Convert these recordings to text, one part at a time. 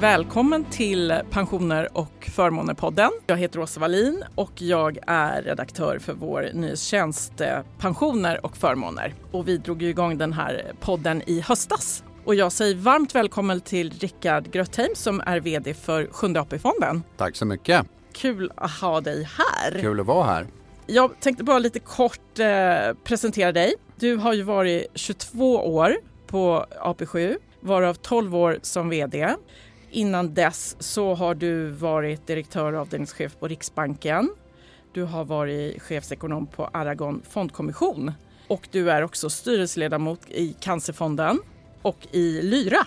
Välkommen till Pensioner och förmåner-podden. Jag heter Åsa Wallin och jag är redaktör för vår nyhetstjänst eh, Pensioner och förmåner. Och vi drog igång den här podden i höstas. Och jag säger varmt välkommen till Rickard Grötheim som är VD för Sjunde AP-fonden. Tack så mycket. Kul att ha dig här. Kul att vara här. Jag tänkte bara lite kort eh, presentera dig. Du har ju varit 22 år på AP7, varav 12 år som VD. Innan dess så har du varit direktör och avdelningschef på Riksbanken. Du har varit chefsekonom på Aragon fondkommission och du är också styrelseledamot i Cancerfonden och i Lyra.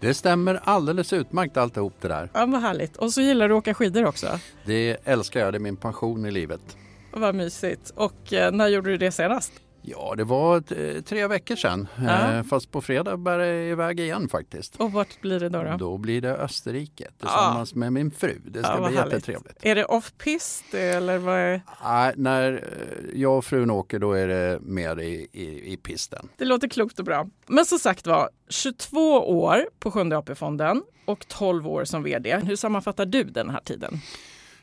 Det stämmer alldeles utmärkt alltihop det där. Ja, vad härligt. Och så gillar du att åka skidor också. Det älskar jag, det är min passion i livet. Vad mysigt. Och eh, när gjorde du det senast? Ja, det var eh, tre veckor sedan. Ja. Eh, fast på fredag bär det iväg igen faktiskt. Och vart blir det då? Då, då blir det Österrike tillsammans med min fru. Det ska Ja, bli härligt. jättetrevligt. Är det off-pist eller vad är... Nej, när eh, jag och frun åker då är det mer i, i, i pisten. Det låter klokt och bra. Men som sagt var, 22 år på Sjunde AP-fonden och 12 år som VD. Hur sammanfattar du den här tiden?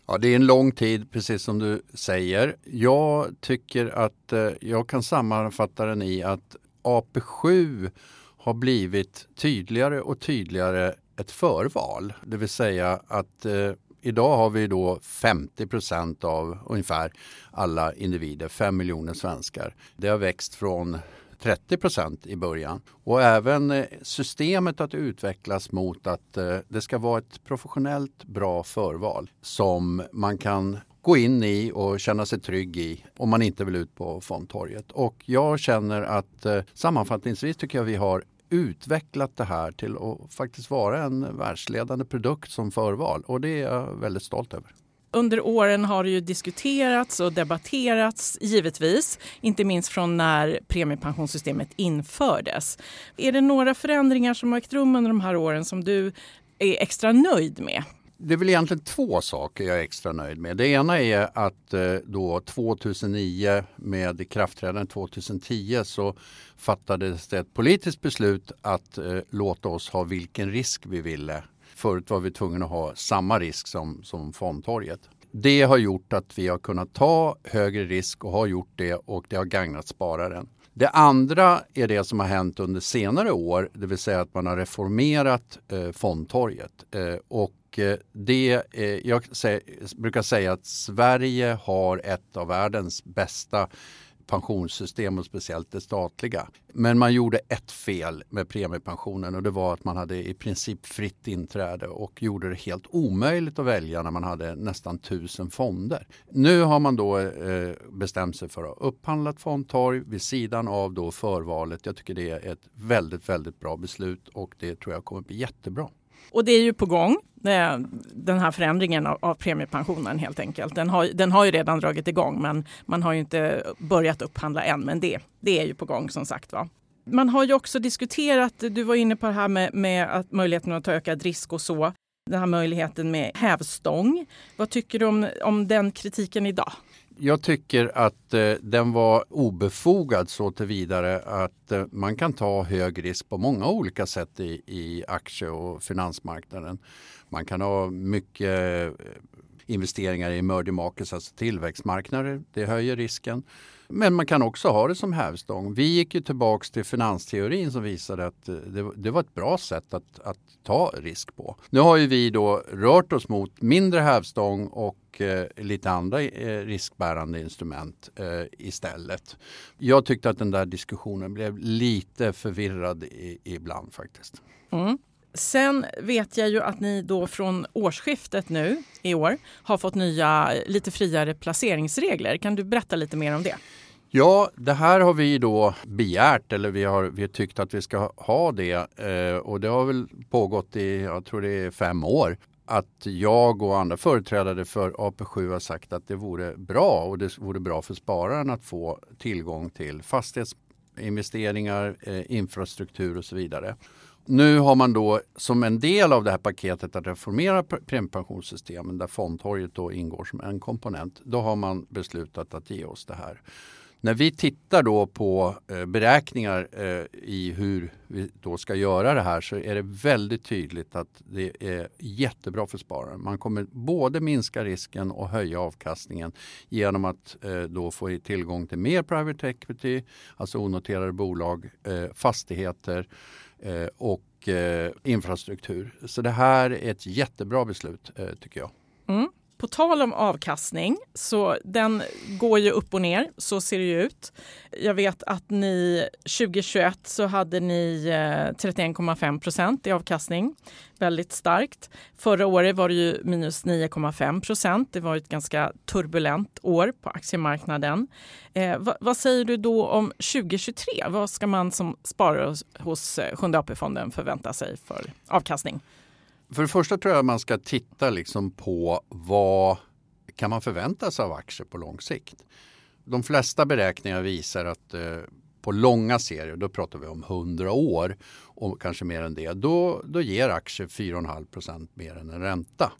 Ja, det är en lång tid, precis som du säger. Jag tycker att eh, jag kan sammanfatta den i att AP7 har blivit tydligare och tydligare ett förval. Det vill säga att eh, idag har vi då 50 procent av ungefär alla individer, 5 miljoner svenskar. Det har växt från 30 procent i början. Och även eh, systemet att utvecklas mot att eh, det ska vara ett professionellt bra förval som man kan gå in i och känna sig trygg i om man inte vill ut på fondtorget. Och jag känner att eh, sammanfattningsvis tycker jag vi har utvecklat det här till att faktiskt vara en världsledande produkt som förval och det är jag väldigt stolt över. Under åren har det ju diskuterats och debatterats givetvis, inte minst från när premiepensionssystemet infördes. Är det några förändringar som har ägt rum under de här åren som du är extra nöjd med? Det är väl egentligen två saker jag är extra nöjd med. Det ena är att eh, då 2009 med ikraftträdande 2010 så fattades det ett politiskt beslut att eh, låta oss ha vilken risk vi ville. Förut var vi tvungna att ha samma risk som, som fondtorget. Det har gjort att vi har kunnat ta högre risk och har gjort det och det har gagnat spararen. Det andra är det som har hänt under senare år, det vill säga att man har reformerat eh, fondtorget. Eh, och eh, det, eh, jag sä, brukar säga att Sverige har ett av världens bästa pensionssystem och speciellt det statliga. Men man gjorde ett fel med premiepensionen och det var att man hade i princip fritt inträde och gjorde det helt omöjligt att välja när man hade nästan tusen fonder. Nu har man då eh, bestämt sig för att upphandla ett fondtorg vid sidan av då förvalet. Jag tycker det är ett väldigt, väldigt bra beslut och det tror jag kommer bli jättebra. Och det är ju på gång, den här förändringen av, av premiepensionen helt enkelt. Den har, den har ju redan dragit igång men man har ju inte börjat upphandla än. Men det, det är ju på gång som sagt var. Man har ju också diskuterat, du var inne på det här med, med att möjligheten att ta ökad risk och så. Den här möjligheten med hävstång. Vad tycker du om, om den kritiken idag? Jag tycker att eh, den var obefogad så tillvidare att eh, man kan ta hög risk på många olika sätt i, i aktie och finansmarknaden. Man kan ha mycket eh, investeringar i emerging markets, alltså tillväxtmarknader. Det höjer risken. Men man kan också ha det som hävstång. Vi gick ju tillbaks till finansteorin som visade att eh, det, det var ett bra sätt att, att ta risk på. Nu har ju vi då rört oss mot mindre hävstång och eh, lite andra eh, riskbärande instrument eh, istället. Jag tyckte att den där diskussionen blev lite förvirrad i, ibland faktiskt. Mm. Sen vet jag ju att ni då från årsskiftet nu i år har fått nya lite friare placeringsregler. Kan du berätta lite mer om det? Ja, det här har vi då begärt eller vi har, vi har tyckt att vi ska ha det eh, och det har väl pågått i, jag tror det är fem år att jag och andra företrädare för AP7 har sagt att det vore bra och det vore bra för spararen att få tillgång till fastighetsinvesteringar, eh, infrastruktur och så vidare. Nu har man då som en del av det här paketet att reformera premiepensionssystemen där fondtorget då ingår som en komponent. Då har man beslutat att ge oss det här. När vi tittar då på eh, beräkningar eh, i hur vi då ska göra det här så är det väldigt tydligt att det är jättebra för spararen. Man kommer både minska risken och höja avkastningen genom att eh, då få tillgång till mer private equity, alltså onoterade bolag, eh, fastigheter Eh, och eh, infrastruktur. Så det här är ett jättebra beslut eh, tycker jag. Mm. På tal om avkastning, så den går ju upp och ner. Så ser det ju ut. Jag vet att ni 2021 så hade ni eh, 31,5 procent i avkastning. Väldigt starkt. Förra året var det ju minus 9,5 procent. Det var ett ganska turbulent år på aktiemarknaden. Eh, vad, vad, säger du då om 2023? Vad ska man som sparare hos, eh, Sjunde AP-fonden förvänta sig för avkastning? För det första tror jag man ska titta liksom på vad kan man förvänta sig av aktier på lång sikt. De flesta beräkningar visar att eh, på långa serier, då pratar vi om 100 år och kanske mer än det, då, då ger aktier 4,5 procent mer än en ränta.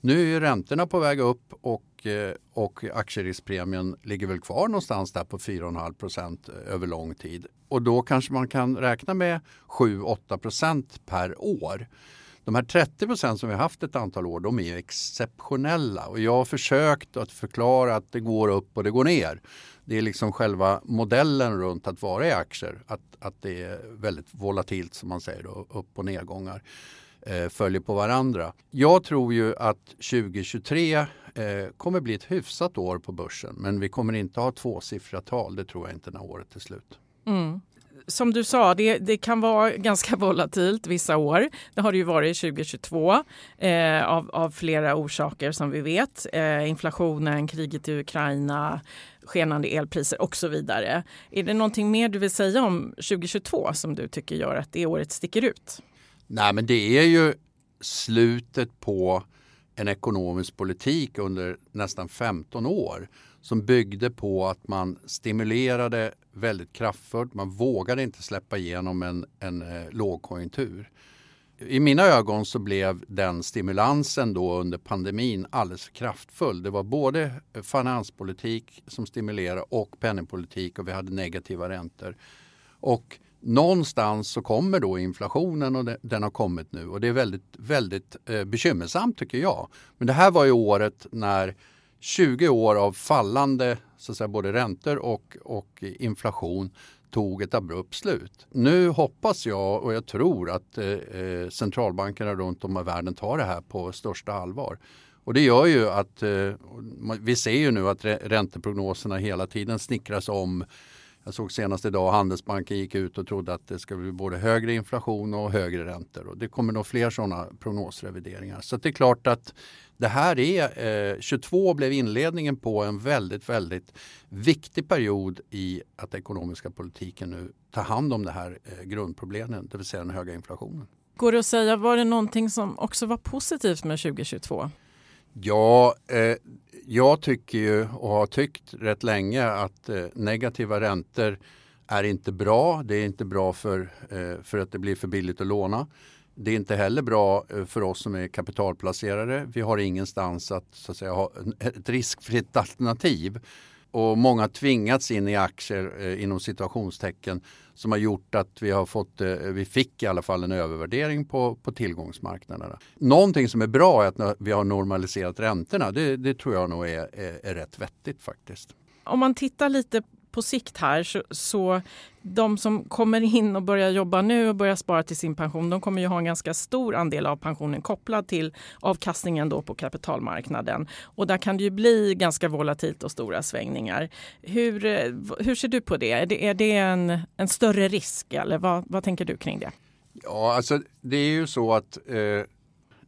Nu är räntorna på väg upp och, eh, och aktieriskpremien ligger väl kvar någonstans där på 4,5 procent eh, över lång tid. Och då kanske man kan räkna med 7-8 procent per år. De här 30 procent som vi har haft ett antal år, de är ju exceptionella och jag har försökt att förklara att det går upp och det går ner. Det är liksom själva modellen runt att vara i aktier, att, att det är väldigt volatilt som man säger, då, upp och nedgångar eh, följer på varandra. Jag tror ju att 2023 eh, kommer bli ett hyfsat år på börsen men vi kommer inte ha tvåsiffriga tal, det tror jag inte när året är slut. Mm som du sa, det, det, kan vara ganska volatilt vissa år. Det har det ju varit 2022 eh, av, av, flera orsaker som vi vet. Eh, inflationen, kriget i Ukraina, skenande elpriser och så vidare. Är det någonting mer du vill säga om 2022 som du tycker gör att det året sticker ut? Nej, men det är ju slutet på en ekonomisk politik under nästan 15 år som byggde på att man stimulerade väldigt kraftfullt. Man vågade inte släppa igenom en, en eh, lågkonjunktur. I mina ögon så blev den stimulansen då under pandemin alldeles för kraftfull. Det var både eh, finanspolitik som stimulerade och penningpolitik och vi hade negativa räntor. Och någonstans så kommer då inflationen och den har kommit nu och det är väldigt, väldigt eh, bekymmersamt tycker jag. Men det här var ju året när 20 år av fallande så att säga, både räntor och, och inflation tog ett abrupt slut. Nu hoppas jag och jag tror att eh, eh centralbankerna runt om i världen tar det här på största allvar. Och det gör ju att eh, vi ser ju nu att ränteprognoserna hela tiden snickras om. Jag såg senast idag Handelsbanken gick ut och trodde att det ska bli både högre inflation och högre räntor. Och det kommer nog fler sådana prognosrevideringar. Så det är klart att det här är, eh, 22 blev inledningen på en väldigt, väldigt viktig period i att ekonomiska politiken nu tar hand om det här eh, grundproblemet, det vill säga den höga inflationen. Går det att säga, var det någonting som också var positivt med 2022? Ja, eh, jag tycker ju och har tyckt rätt länge att eh, negativa räntor är inte bra. Det är inte bra för, eh, för att det blir för billigt att låna. Det är inte heller bra eh, för oss som är kapitalplacerare. Vi har ingenstans att, så att säga, ha ett riskfritt alternativ. Och många tvingats in i aktier eh, inom situationstecken som har gjort att vi har fått, eh, vi fick i alla fall en övervärdering på, på tillgångsmarknaderna. Någonting som är bra är att vi har normaliserat räntorna. Det, det tror jag nog är, är, är rätt vettigt faktiskt. Om man tittar lite på sikt här så, så de som kommer in och börjar jobba nu och börjar spara till sin pension, de kommer ju ha en ganska stor andel av pensionen kopplad till avkastningen då på kapitalmarknaden. Och där kan det ju bli ganska volatilt och stora svängningar. Hur, eh, hur ser du på det? Är det, är det en, en större risk eller vad, vad tänker du kring det? Ja, alltså det är ju så att eh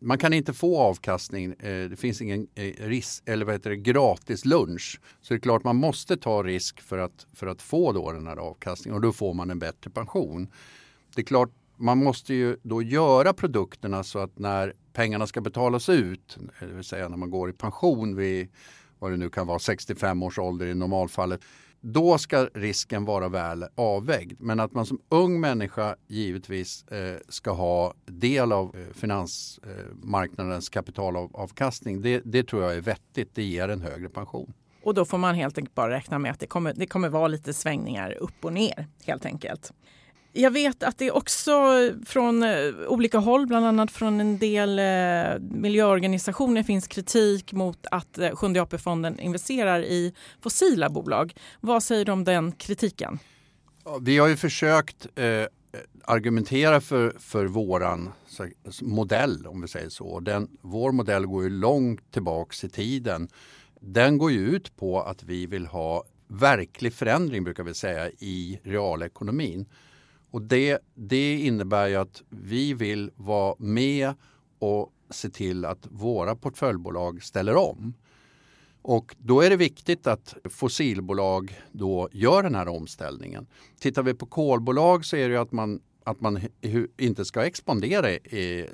man kan inte få avkastning. Eh, det finns ingen eh, risk, eller vad heter det, gratis lunch. Så det är klart man måste ta risk för att, för att få då den här avkastningen och då får man en bättre pension. Det är klart man måste ju då göra produkterna så att när pengarna ska betalas ut, det vill säga när man går i pension vid vad det nu kan vara 65 års ålder i normalfallet då ska risken vara väl avvägd. Men att man som ung människa givetvis eh, ska ha del av eh, finansmarknadens kapitalavkastning, det, det, tror jag är vettigt. Det ger en högre pension. Och då får man helt enkelt bara räkna med att det kommer, det kommer vara lite svängningar upp och ner helt enkelt. Jag vet att det också från eh, olika håll, bland annat från en del eh, miljöorganisationer finns kritik mot att eh, Sjunde AP-fonden investerar i fossila bolag. Vad säger du om den kritiken? Vi har ju försökt eh, argumentera för, för våran modell, om vi säger så. Den, vår modell går ju långt tillbaks i tiden. Den går ju ut på att vi vill ha verklig förändring, brukar vi säga, i realekonomin. Och det, det innebär ju att vi vill vara med och se till att våra portföljbolag ställer om. Och då är det viktigt att fossilbolag då gör den här omställningen. Tittar vi på kolbolag så är det ju att man, att man inte ska expandera i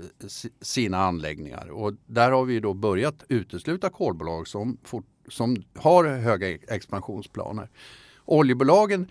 sina anläggningar. Och där har vi då börjat utesluta kolbolag som, som har höga e-, expansionsplaner. Oljebolagen,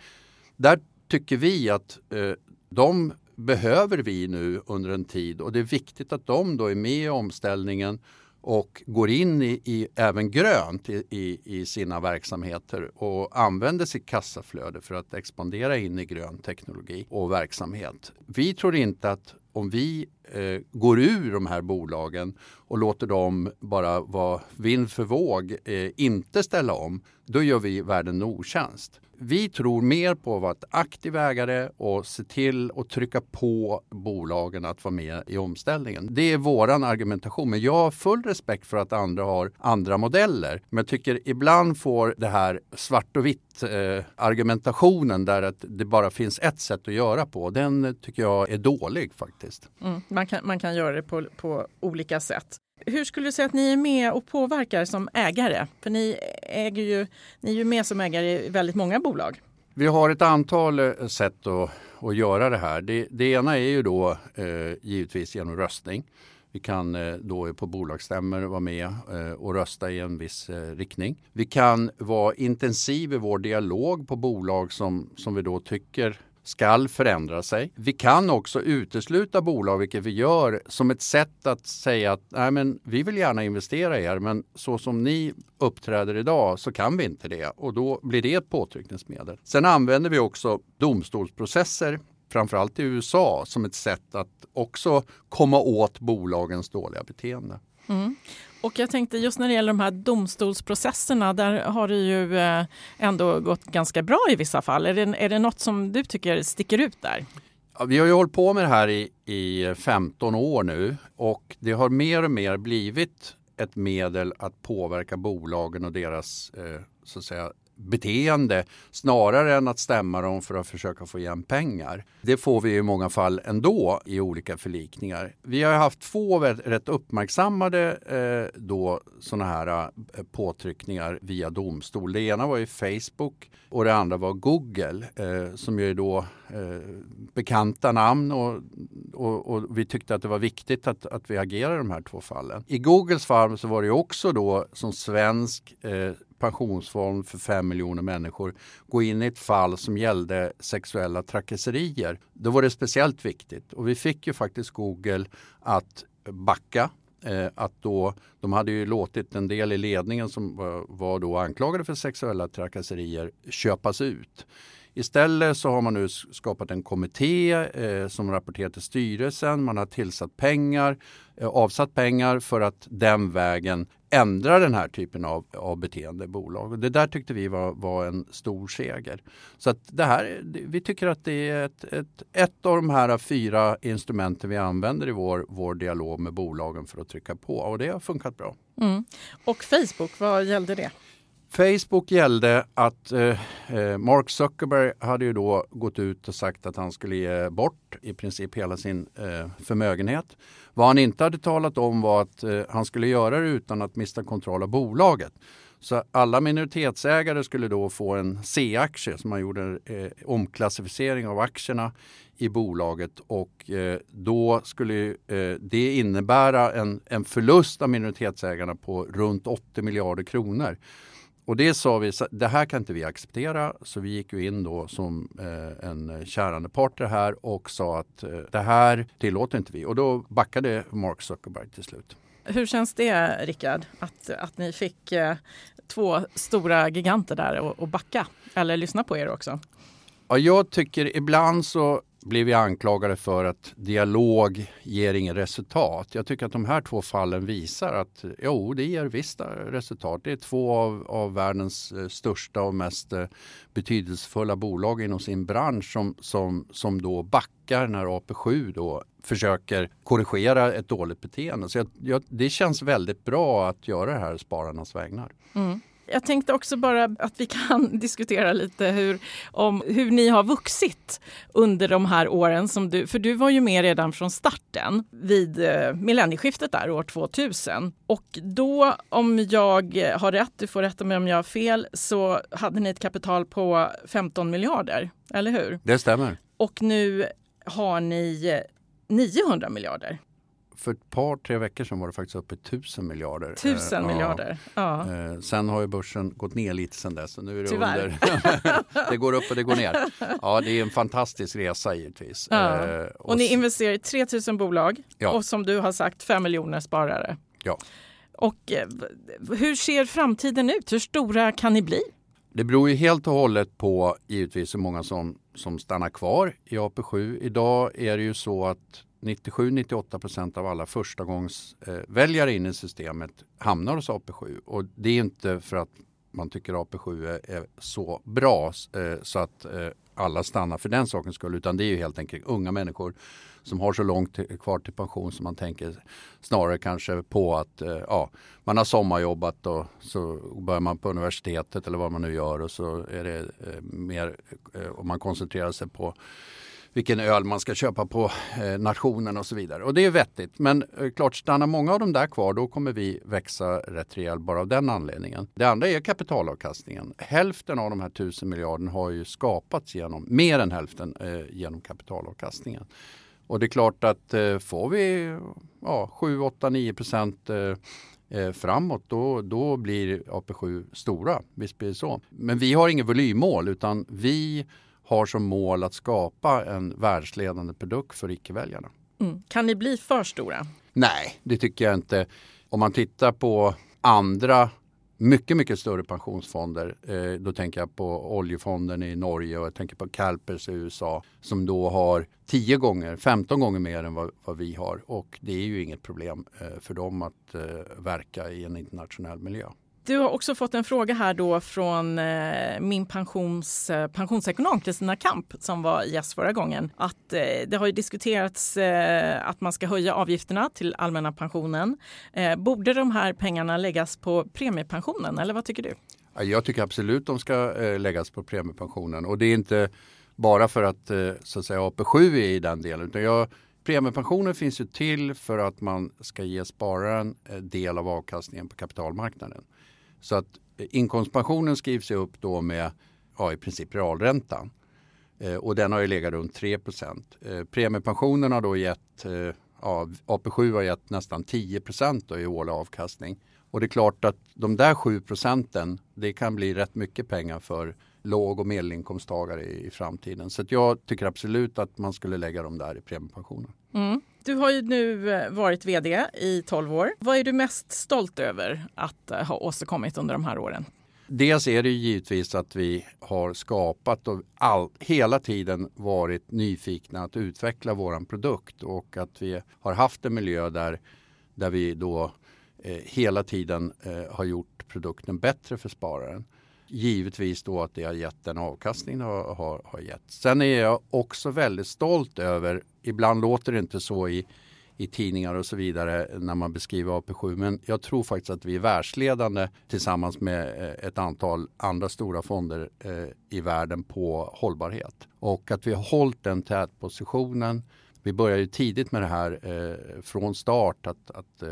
där tycker vi att eh, de behöver vi nu under en tid och det är viktigt att de då är med i omställningen och går in i, i även grönt i, i, i, sina verksamheter och använder sitt kassaflöde för att expandera in i grön teknologi och verksamhet. Vi tror inte att om vi eh, går ur de här bolagen och låter dem bara vara vind för våg, eh, inte ställa om, då gör vi världen en otjänst. Vi tror mer på att vara ett aktiv ägare och se till att trycka på bolagen att vara med i omställningen. Det är våran argumentation. Men jag har full respekt för att andra har andra modeller. Men jag tycker ibland får det här svart och vitt eh, argumentationen där att det bara finns ett sätt att göra på. Den tycker jag är dålig faktiskt. Mm, man, kan, man kan göra det på, på olika sätt. Hur skulle du säga att ni är med och påverkar som ägare? För ni, äger ju, ni är ju med som ägare i väldigt många bolag. Vi har ett antal eh, sätt att, att göra det här. Det, det ena är ju då eh, givetvis genom röstning. Vi kan eh, då på bolagsstämmor vara med eh, och rösta i en viss eh, riktning. Vi kan vara intensiv i vår dialog på bolag som, som vi då tycker skall förändra sig. Vi kan också utesluta bolag, vilket vi gör, som ett sätt att säga att Nej, men vi vill gärna investera i er, men så som ni uppträder idag så kan vi inte det och då blir det ett påtryckningsmedel. Sen använder vi också domstolsprocesser framförallt i USA som ett sätt att också komma åt bolagens dåliga beteende. Mm. Och jag tänkte just när det gäller de här domstolsprocesserna, där har det ju eh, ändå gått ganska bra i vissa fall. Är det, är det något som du tycker sticker ut där? Ja, vi har ju hållit på med det här i, i 15 år nu och det har mer och mer blivit ett medel att påverka bolagen och deras eh, så att säga, beteende snarare än att stämma dem för att försöka få igen pengar. Det får vi i många fall ändå i olika förlikningar. Vi har haft två rätt uppmärksammade eh, då såna här eh, påtryckningar via domstol. Det ena var ju Facebook och det andra var Google eh, som ju är då eh, bekanta namn och, och, och, vi tyckte att det var viktigt att, att vi agerar i de här två fallen. I Googles fall så var det också då som svensk eh, pensionsform för fem miljoner människor gå in i ett fall som gällde sexuella trakasserier. Då var det speciellt viktigt och vi fick ju faktiskt Google att backa eh, att då, de hade ju låtit en del i ledningen som var då anklagade för sexuella trakasserier köpas ut. Istället så har man nu skapat en kommitté eh, som rapporterar till styrelsen. Man har tillsatt pengar, eh, avsatt pengar för att den vägen ändra den här typen av, av beteende i bolag. det där tyckte vi var, var en stor seger. Så att det här, vi tycker att det är ett, ett, ett av de här fyra instrumenten vi använder i vår, vår dialog med bolagen för att trycka på och det har funkat bra. Mm. Och Facebook, vad gällde det? Facebook gällde att eh, eh, Mark Zuckerberg hade ju då gått ut och sagt att han skulle ge bort i princip hela sin eh, förmögenhet. Vad han inte hade talat om var att eh, han skulle göra det utan att mista kontroll av bolaget. Så alla minoritetsägare skulle då få en C-aktie som man gjorde eh, omklassificering av aktierna i bolaget och eh, då skulle eh, det innebära en, en förlust av minoritetsägarna på runt 80 miljarder kronor. Och det sa vi, det här kan inte vi acceptera. Så vi gick ju in då som eh, en kärande partner här och sa att eh, det här tillåter inte vi. Och då backade Mark Zuckerberg till slut. Hur känns det, Rickard, att, att ni fick eh, två stora giganter där och, och backa eller lyssna på er också? Ja, jag tycker ibland så blivit vi anklagade för att dialog ger inget resultat. Jag tycker att de här två fallen visar att jo, det ger visst resultat. Det är två av, av världens eh, största och mest eh, betydelsefulla bolag inom sin bransch som, som, som då backar när AP7 då försöker korrigera ett dåligt beteende. Så jag, jag, det känns väldigt bra att göra det här spararnas vägnar. Mm. Jag tänkte också bara att vi kan diskutera lite hur, om hur ni har vuxit under de här åren. Som du, för du var ju med redan från starten vid eh, millennieskiftet där år 2000. Och då, om jag har rätt, du får rätta mig om jag har fel, så hade ni ett kapital på 15 miljarder, eller hur? Det stämmer. Och nu har ni 900 miljarder för ett par, tre veckor sedan var det faktiskt uppe i tusen miljarder. Tusen eh, miljarder, ja. Eh, sen har ju börsen gått ner lite sen dess. nu är det under. det går upp och det går ner. Ja, det är en fantastisk resa givetvis. Ja. Eh, och, och ni investerar i 3000 bolag ja. och som du har sagt 5 miljoner sparare. Ja. Och eh, hur ser framtiden ut? Hur stora kan ni bli? Det beror ju helt och hållet på givetvis hur många som, som stannar kvar i AP7. Idag är det ju så att 97-98 procent av alla förstagångsväljare eh, in i systemet hamnar hos AP7. Och det är inte för att man tycker AP7 är, så bra eh, så att eh, alla stannar för den sakens skull. Utan det är ju helt enkelt unga människor som har så långt kvar till pension som man tänker snarare kanske på att ja, man har sommarjobbat och så börjar man på universitetet eller vad man nu gör och så är det mer om man koncentrerar sig på vilken öl man ska köpa på eh, nationen och så vidare. Och det är vettigt. Men eh, klart, stannar många av dem där kvar då kommer vi växa rätt rejält bara av den anledningen. Det andra är kapitalavkastningen. Hälften av de här tusen miljarderna har ju skapats genom, mer än hälften, eh, genom kapitalavkastningen. Och det är klart att får vi ja, 7, 8, 9 procent framåt då, då blir AP7 stora. Visst blir det så. Men vi har inget volymmål utan vi har som mål att skapa en världsledande produkt för icke-väljarna. Mm. Kan ni bli för stora? Nej, det tycker jag inte. Om man tittar på andra mycket, mycket större pensionsfonder. Eh, då tänker jag på oljefonden i Norge och jag tänker på Calpers i USA som då har 10 gånger, 15 gånger mer än vad, vad vi har. Och det är ju inget problem eh, för dem att eh, verka i en internationell miljö. Du har också fått en fråga här då från eh, min pensions, eh, pensionsekonom Kristina Kamp som var gäst förra gången. Att eh, det har ju diskuterats eh, att man ska höja avgifterna till allmänna pensionen. Eh, borde de här pengarna läggas på premiepensionen eller vad tycker du? Jag tycker absolut de ska eh, läggas på premiepensionen och det är inte bara för att, eh, så att säga, AP7 är i den delen. Utan jag, premiepensionen finns ju till för att man ska ge spararen eh, del av avkastningen på kapitalmarknaden. Så att eh, inkomstpensionen skrivs upp då med ja, i princip realräntan. Eh, och den har ju legat runt 3 eh, Premiepensionen har då gett, eh, ja, AP7 har gett nästan 10 då i årlig avkastning. Och det är klart att de där 7 procenten, det kan bli rätt mycket pengar för låg och medelinkomsttagare i, i framtiden. Så jag tycker absolut att man skulle lägga dem där i premiepensionen. Mm. Du har ju nu eh, varit vd i 12 år. Vad är du mest stolt över att eh, ha åstadkommit under de här åren? Dels är det givetvis att vi har skapat och all, hela tiden varit nyfikna att utveckla våran produkt och att vi har haft en miljö där, där vi då eh, hela tiden eh, har gjort produkten bättre för spararen. Givetvis då att det har gett den avkastning det har, har, har gett. Sen är jag också väldigt stolt över, ibland låter det inte så i, i tidningar och så vidare när man beskriver AP7. Men jag tror faktiskt att vi är världsledande tillsammans med eh, ett antal andra stora fonder eh, i världen på hållbarhet. Och att vi har hållit den tätpositionen vi började ju tidigt med det här eh, från start att, att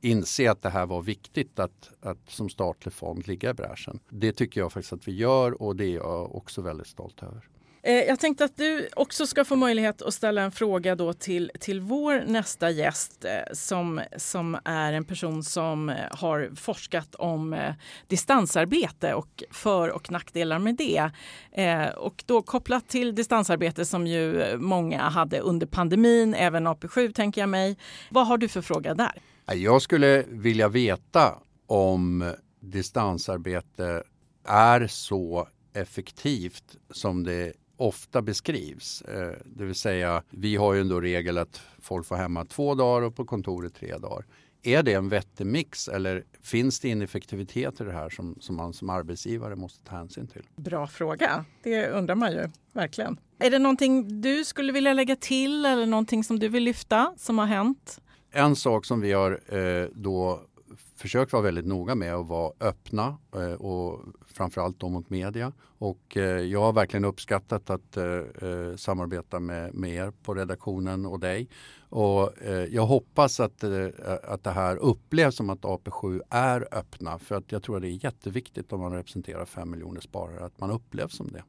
inse att det här var viktigt att, att som statlig fond ligga i bräschen. Det tycker jag faktiskt att vi gör och det är jag också väldigt stolt över. Eh, jag tänkte att du också ska få möjlighet att ställa en fråga då till, till vår nästa gäst eh, som, som är en person som eh, har forskat om distansarbete och för och nackdelar med det. Och då kopplat till distansarbete som ju många hade under pandemin, även AP7 tänker jag mig. Vad har du för fråga där? Jag skulle vilja veta om distansarbete är så effektivt som det ofta beskrivs. Eh, det vill säga, vi har ju ändå regel att folk får hemma två dagar och på kontoret tre dagar. Är det en vettig mix eller finns det ineffektivitet i det här som, som man som arbetsgivare måste ta hänsyn till? Bra fråga. Det undrar man ju verkligen. Är det någonting du skulle vilja lägga till eller någonting som du vill lyfta som har hänt? En sak som vi har eh, då försökt vara väldigt noga med att vara öppna eh, och framförallt då mot media. Och eh, jag har verkligen uppskattat att eh, eh samarbeta med, med er på redaktionen och dig. Och eh, jag hoppas att, eh, att det här upplevs som att AP7 är öppna för att jag tror att det är jätteviktigt om man representerar 5 miljoner sparare att man upplevs som det.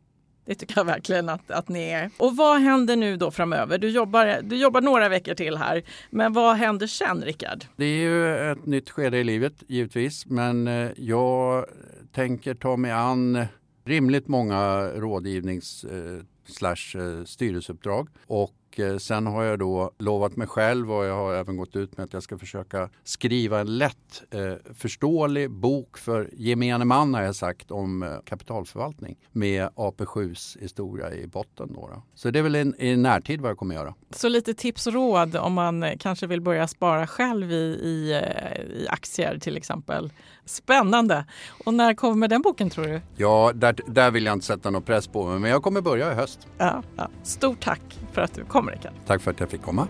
Det tycker jag verkligen att, att ni är. Och vad händer nu då framöver? Du jobbar, du jobbar några veckor till här. Men vad händer sen, Rickard? Det är ju ett nytt skede i livet, givetvis. Men eh, jag tänker ta mig an rimligt många rådgivnings eh, slash eh, styrelseuppdrag. Och Eh, sen har jag då lovat mig själv och jag har även gått ut med att jag ska försöka skriva en lätt eh, förståelig bok för gemene man har jag sagt om eh, kapitalförvaltning med AP7s historia i botten. Då, då. Så det är väl en, i närtid vad jag kommer göra. Så lite tips och råd om man kanske vill börja spara själv i, i, i aktier till exempel. Spännande! Och när kommer den boken tror du? Ja, där, där vill jag inte sätta någon press på mig men jag kommer börja i höst. Ja, ja. Stort tack för att du kom Amerika. Tack för att jag fick komma.